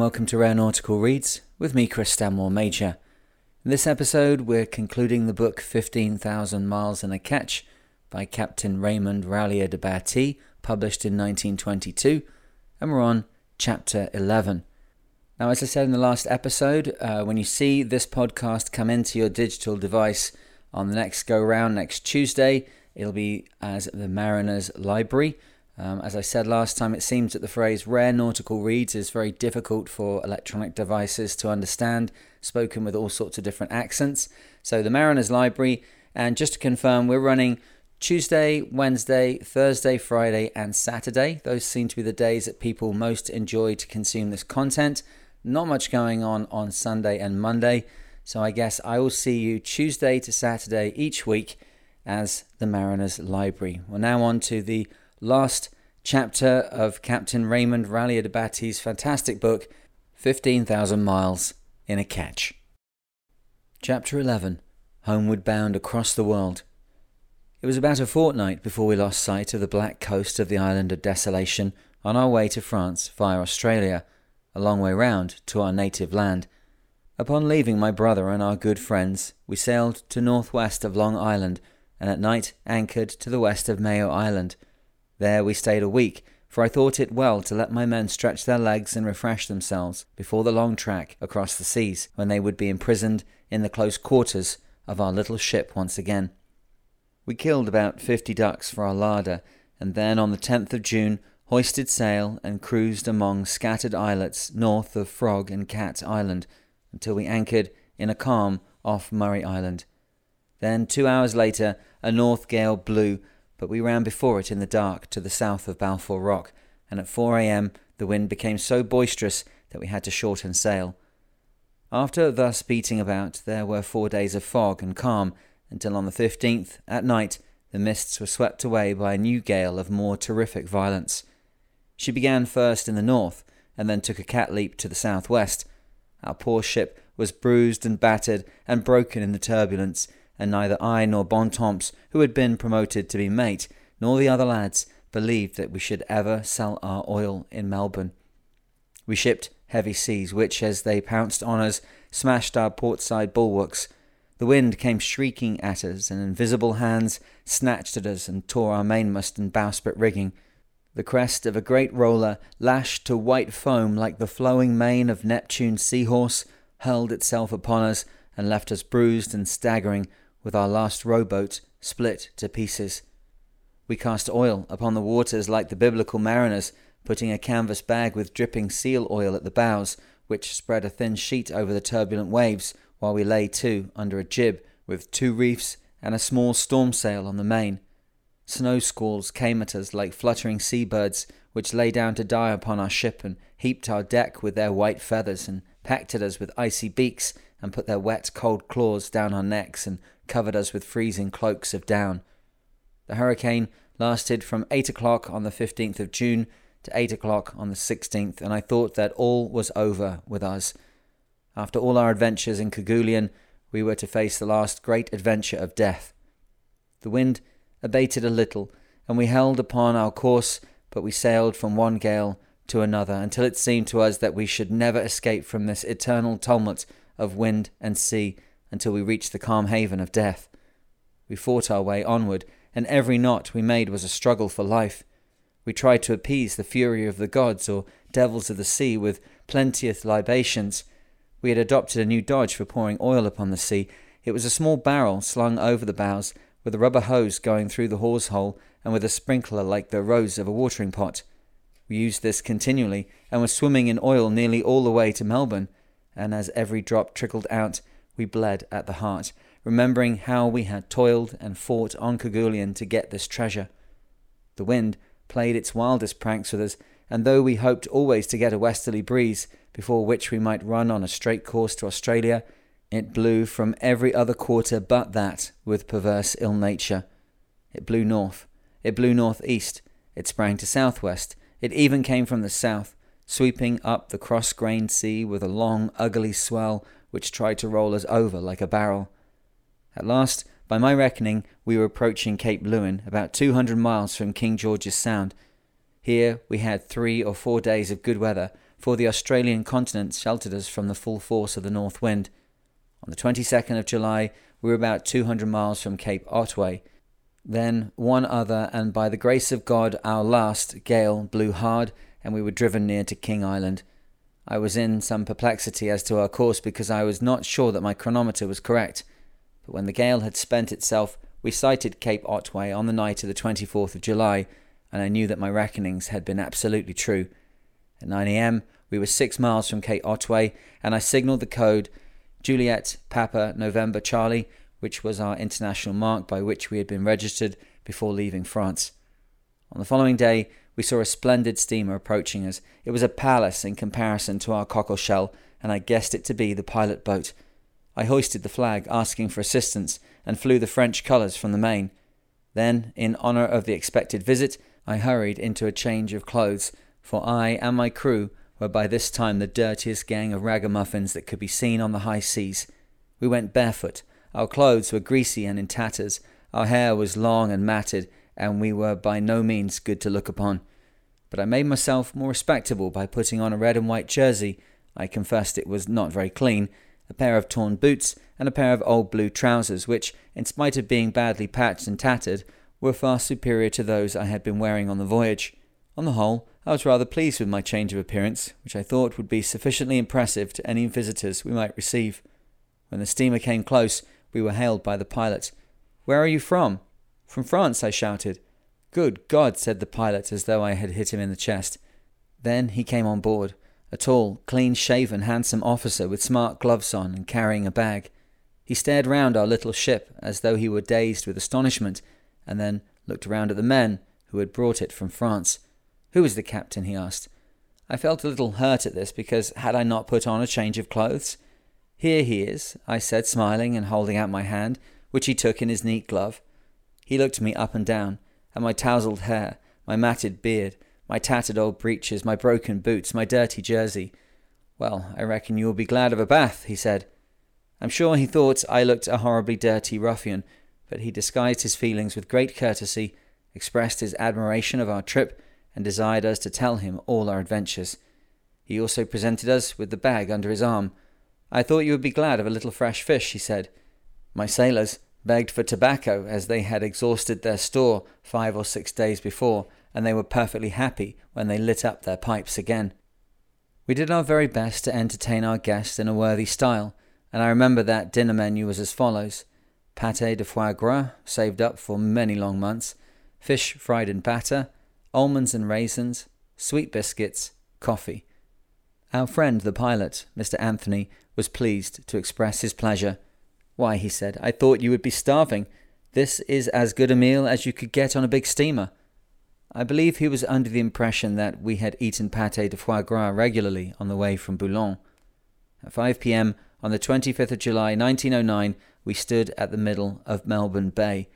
And welcome to Rare Nautical Reads with me, Chris Stanmore Major. In this episode, we're concluding the book 15,000 Miles in a Ketch by Captain Raymond Rallier de Baty, published in 1922, and we're on chapter 11. Now, as I said in the last episode, uh, when you see this podcast come into your digital device on the next go round next Tuesday, it'll be as the Mariner's Library. Um, as I said last time, it seems that the phrase rare nautical reads is very difficult for electronic devices to understand, spoken with all sorts of different accents. So, the Mariner's Library, and just to confirm, we're running Tuesday, Wednesday, Thursday, Friday, and Saturday. Those seem to be the days that people most enjoy to consume this content. Not much going on on Sunday and Monday. So, I guess I will see you Tuesday to Saturday each week as the Mariner's Library. We're now on to the last chapter of Captain Raymond Rallier de Baty's fantastic book, 15,000 Miles in a Ketch. Chapter 11 Homeward Bound Across the World. It was about a fortnight before we lost sight of the black coast of the island of Desolation on our way to France via Australia, a long way round to our native land. Upon leaving my brother and our good friends, we sailed to northwest of Long Island and at night anchored to the west of Mayo Island there we stayed a week, for I thought it well to let my men stretch their legs and refresh themselves before the long track across the seas, when they would be imprisoned in the close quarters of our little ship once again. We killed about fifty ducks for our larder, and then on the 10th of June hoisted sail and cruised among scattered islets north of Frog and Cat Island until we anchored in a calm off Murray Island. Then, two hours later, a north gale blew but we ran before it in the dark to the south of Balfour Rock, and at 4 a.m. the wind became so boisterous that we had to shorten sail. After thus beating about, there were four days of fog and calm, until on the 15th, at night, the mists were swept away by a new gale of more terrific violence. She began first in the north, and then took a cat leap to the southwest. Our poor ship was bruised and battered and broken in the turbulence, and neither I nor Bontemps, who had been promoted to be mate, nor the other lads believed that we should ever sell our oil in Melbourne. We shipped heavy seas, which, as they pounced on us, smashed our portside bulwarks. The wind came shrieking at us, and invisible hands snatched at us and tore our mainmast and bowsprit rigging. The crest of a great roller, lashed to white foam like the flowing mane of Neptune's seahorse, hurled itself upon us and left us bruised and staggering with our last rowboat split to pieces. We cast oil upon the waters like the biblical mariners, putting a canvas bag with dripping seal oil at the bows, which spread a thin sheet over the turbulent waves, while we lay to under a jib with two reefs and a small storm sail on the main. Snow squalls came at us like fluttering seabirds, which lay down to die upon our ship and heaped our deck with their white feathers and pecked at us with icy beaks and put their wet, cold claws down our necks and covered us with freezing cloaks of down. The hurricane lasted from 8 o'clock on the 15th of June to 8 o'clock on the 16th, and I thought that all was over with us. After all our adventures in Kerguelen, we were to face the last great adventure of death. The wind abated a little, and we held upon our course, but we sailed from one gale to another until it seemed to us that we should never escape from this eternal tumult of wind and sea until we reached the calm haven of death. We fought our way onward, and every knot we made was a struggle for life. We tried to appease the fury of the gods or devils of the sea with plenteous libations. We had adopted a new dodge for pouring oil upon the sea. It was a small barrel slung over the bows, with a rubber hose going through the hawse hole, and with a sprinkler like the rose of a watering pot. We used this continually, and were swimming in oil nearly all the way to Melbourne, and as every drop trickled out, we bled at the heart, remembering how we had toiled and fought on Kerguelen to get this treasure. The wind played its wildest pranks with us, and though we hoped always to get a westerly breeze, before which we might run on a straight course to Australia, it blew from every other quarter but that with perverse ill nature. It blew north, it blew north east, it sprang to southwest, it even came from the south, sweeping up the cross grained sea with a long, ugly swell which tried to roll us over like a barrel. At last, by my reckoning, we were approaching Cape Leeuwin, about 200 miles from King George's Sound. Here we had three or four days of good weather, for the Australian continent sheltered us from the full force of the north wind. On the 22nd of July, we were about 200 miles from Cape Otway. Then one other, and by the grace of God, our last, gale blew hard, and we were driven near to King Island. I was in some perplexity as to our course because I was not sure that my chronometer was correct. But when the gale had spent itself, we sighted Cape Otway on the night of the 24th of July, and I knew that my reckonings had been absolutely true. At 9 a.m., we were six miles from Cape Otway, and I signalled the code Juliet, Papa, November, Charlie, which was our international mark by which we had been registered before leaving France. On the following day, we saw a splendid steamer approaching us. It was a palace in comparison to our cockle shell, and I guessed it to be the pilot boat. I hoisted the flag, asking for assistance, and flew the French colours from the main. Then, in honour of the expected visit, I hurried into a change of clothes, for I and my crew were by this time the dirtiest gang of ragamuffins that could be seen on the high seas. We went barefoot. Our clothes were greasy and in tatters. Our hair was long and matted, and we were by no means good to look upon. But I made myself more respectable by putting on a red and white jersey. I confessed it was not very clean, a pair of torn boots, and a pair of old blue trousers, which, in spite of being badly patched and tattered, were far superior to those I had been wearing on the voyage. On the whole, I was rather pleased with my change of appearance, which I thought would be sufficiently impressive to any visitors we might receive. When the steamer came close, we were hailed by the pilot. Where are you from? From France, I shouted. Good God, said the pilot, as though I had hit him in the chest. Then he came on board, a tall, clean shaven, handsome officer with smart gloves on and carrying a bag. He stared round our little ship as though he were dazed with astonishment, and then looked round at the men who had brought it from France. Who is the captain? he asked. I felt a little hurt at this because had I not put on a change of clothes? Here he is, I said, smiling and holding out my hand, which he took in his neat glove. He looked me up and down, at my tousled hair, my matted beard, my tattered old breeches, my broken boots, my dirty jersey. Well, I reckon you will be glad of a bath, he said. I'm sure he thought I looked a horribly dirty ruffian, but he disguised his feelings with great courtesy, expressed his admiration of our trip, and desired us to tell him all our adventures. He also presented us with the bag under his arm. I thought you would be glad of a little fresh fish, he said. My sailors begged for tobacco, as they had exhausted their store five or six days before, and they were perfectly happy when they lit up their pipes again. We did our very best to entertain our guests in a worthy style, and I remember that dinner menu was as follows pate de foie gras, saved up for many long months, fish fried in batter, almonds and raisins, sweet biscuits, coffee. Our friend, the pilot, Mr. Anthony, was pleased to express his pleasure. Why, he said, I thought you would be starving. This is as good a meal as you could get on a big steamer. I believe he was under the impression that we had eaten pate de foie gras regularly on the way from Boulogne. At 5 p.m. on the 25th of July 1909, we stood at the middle of Melbourne Bay.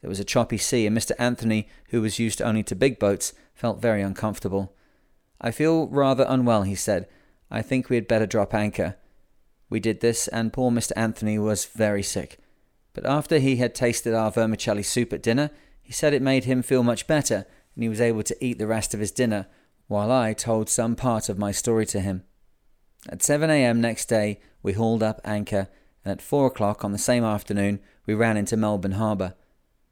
There was a choppy sea, and Mr. Anthony, who was used only to big boats, felt very uncomfortable. I feel rather unwell, he said. I think we had better drop anchor. We did this, and poor Mr. Anthony was very sick. But after he had tasted our vermicelli soup at dinner, he said it made him feel much better, and he was able to eat the rest of his dinner, while I told some part of my story to him. At 7 a.m. next day, we hauled up anchor, and at 4 o'clock on the same afternoon, we ran into Melbourne Harbour.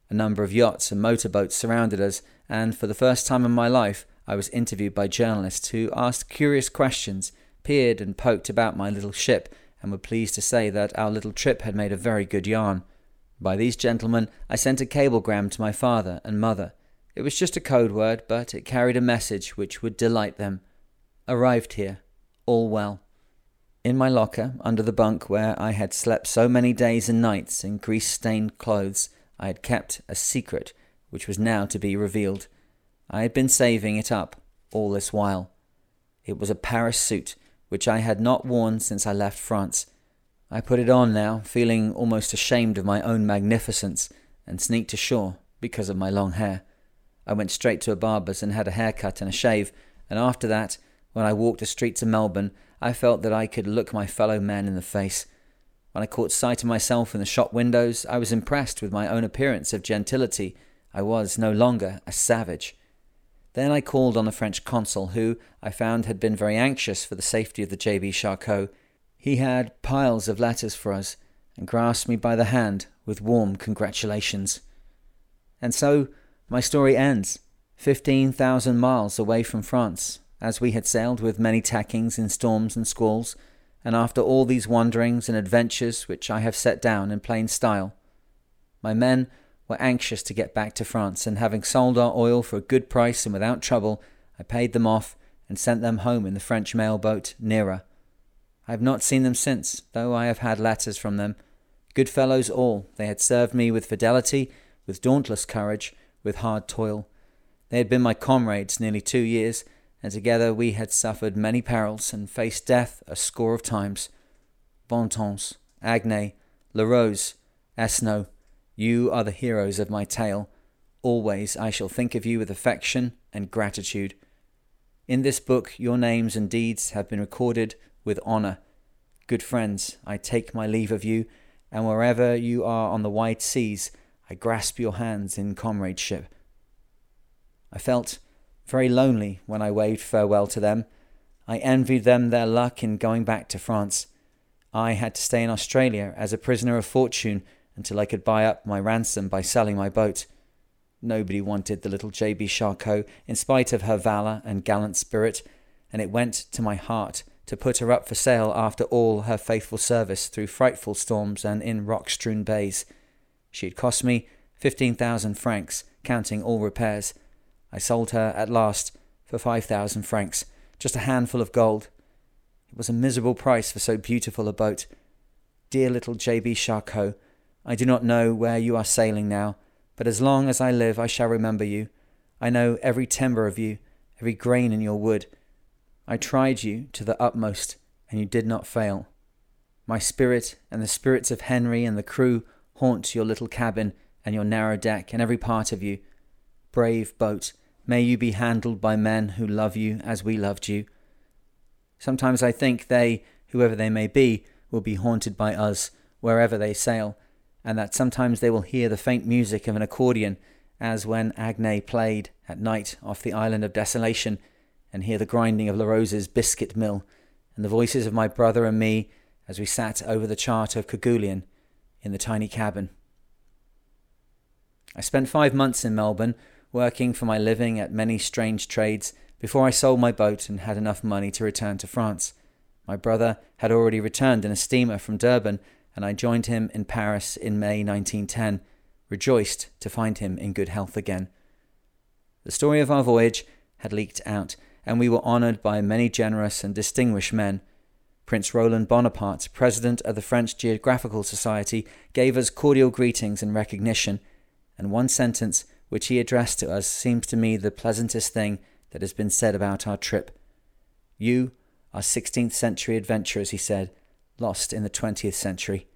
A number of yachts and motorboats surrounded us, and for the first time in my life, I was interviewed by journalists who asked curious questions, peered and poked about my little ship, and were pleased to say that our little trip had made a very good yarn. By these gentlemen, I sent a cablegram to my father and mother. It was just a code word, but it carried a message which would delight them. Arrived here. All well. In my locker, under the bunk where I had slept so many days and nights in grease stained clothes, I had kept a secret which was now to be revealed. I had been saving it up all this while. It was a Paris suit which I had not worn since I left France. I put it on now, feeling almost ashamed of my own magnificence, and sneaked ashore because of my long hair. I went straight to a barber's and had a haircut and a shave, and after that, when I walked the streets of Melbourne, I felt that I could look my fellow men in the face. When I caught sight of myself in the shop windows, I was impressed with my own appearance of gentility. I was no longer a savage. Then I called on the French consul, who I found had been very anxious for the safety of the JB Charcot. He had piles of letters for us and grasped me by the hand with warm congratulations. And so my story ends, 15,000 miles away from France, as we had sailed with many tackings in storms and squalls, and after all these wanderings and adventures which I have set down in plain style. My men were anxious to get back to France, and having sold our oil for a good price and without trouble, I paid them off and sent them home in the French mail boat Neera. I have not seen them since, though I have had letters from them. Good fellows all, they had served me with fidelity, with dauntless courage, with hard toil. They had been my comrades nearly two years, and together we had suffered many perils and faced death a score of times. Bontemps, Agnes, Larose, Esnault, you are the heroes of my tale. Always I shall think of you with affection and gratitude. In this book your names and deeds have been recorded with honour. Good friends, I take my leave of you, and wherever you are on the wide seas, I grasp your hands in comradeship. I felt very lonely when I waved farewell to them. I envied them their luck in going back to France. I had to stay in Australia as a prisoner of fortune until I could buy up my ransom by selling my boat. Nobody wanted the little J.B. Charcot, in spite of her valour and gallant spirit, and it went to my heart to put her up for sale after all her faithful service through frightful storms and in rock strewn bays. She had cost me fifteen thousand francs, counting all repairs. I sold her at last for five thousand francs, just a handful of gold. It was a miserable price for so beautiful a boat. Dear little J.B. Charcot, I do not know where you are sailing now, but as long as I live I shall remember you. I know every timber of you, every grain in your wood. I tried you to the utmost, and you did not fail. My spirit and the spirits of Henry and the crew haunt your little cabin and your narrow deck and every part of you. Brave boat, may you be handled by men who love you as we loved you. Sometimes I think they, whoever they may be, will be haunted by us wherever they sail, and that sometimes they will hear the faint music of an accordion, as when Agne played at night off the island of desolation, and hear the grinding of Larose's biscuit mill, and the voices of my brother and me as we sat over the chart of Kerguelen in the tiny cabin. I spent five months in Melbourne, working for my living at many strange trades, before I sold my boat and had enough money to return to France. My brother had already returned in a steamer from Durban and I joined him in Paris in May 1910, rejoiced to find him in good health again. The story of our voyage had leaked out, and we were honoured by many generous and distinguished men. Prince Roland Bonaparte, president of the French Geographical Society, gave us cordial greetings and recognition, and one sentence which he addressed to us seems to me the pleasantest thing that has been said about our trip. You are 16th century adventurers, he said, lost in the 20th century.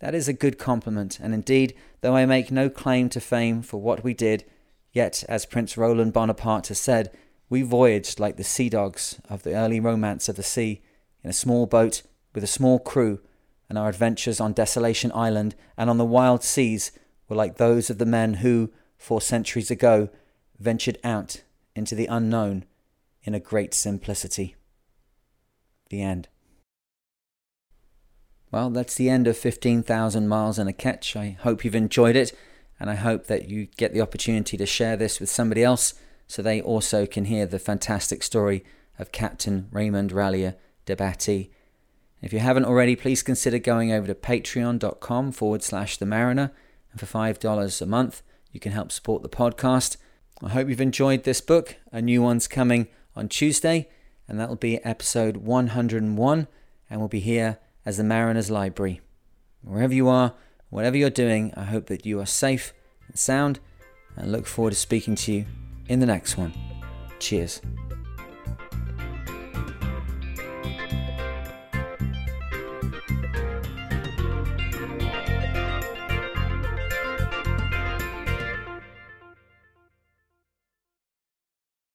That is a good compliment, and indeed, though I make no claim to fame for what we did, yet, as Prince Roland Bonaparte has said, we voyaged like the sea dogs of the early romance of the sea, in a small boat with a small crew, and our adventures on Desolation Island and on the wild seas were like those of the men who, four centuries ago, ventured out into the unknown in a great simplicity. The end. Well, that's the end of 15,000 miles in a Ketch. I hope you've enjoyed it, and I hope that you get the opportunity to share this with somebody else so they also can hear the fantastic story of Captain Raymond Rallier de Baty. If you haven't already, please consider going over to patreon.com forward slash the mariner, and for $5 a month, you can help support the podcast. I hope you've enjoyed this book. A new one's coming on Tuesday, and that'll be episode 101, and we'll be here as the Mariner's Library. Wherever you are, whatever you're doing, I hope that you are safe and sound and look forward to speaking to you in the next one. Cheers.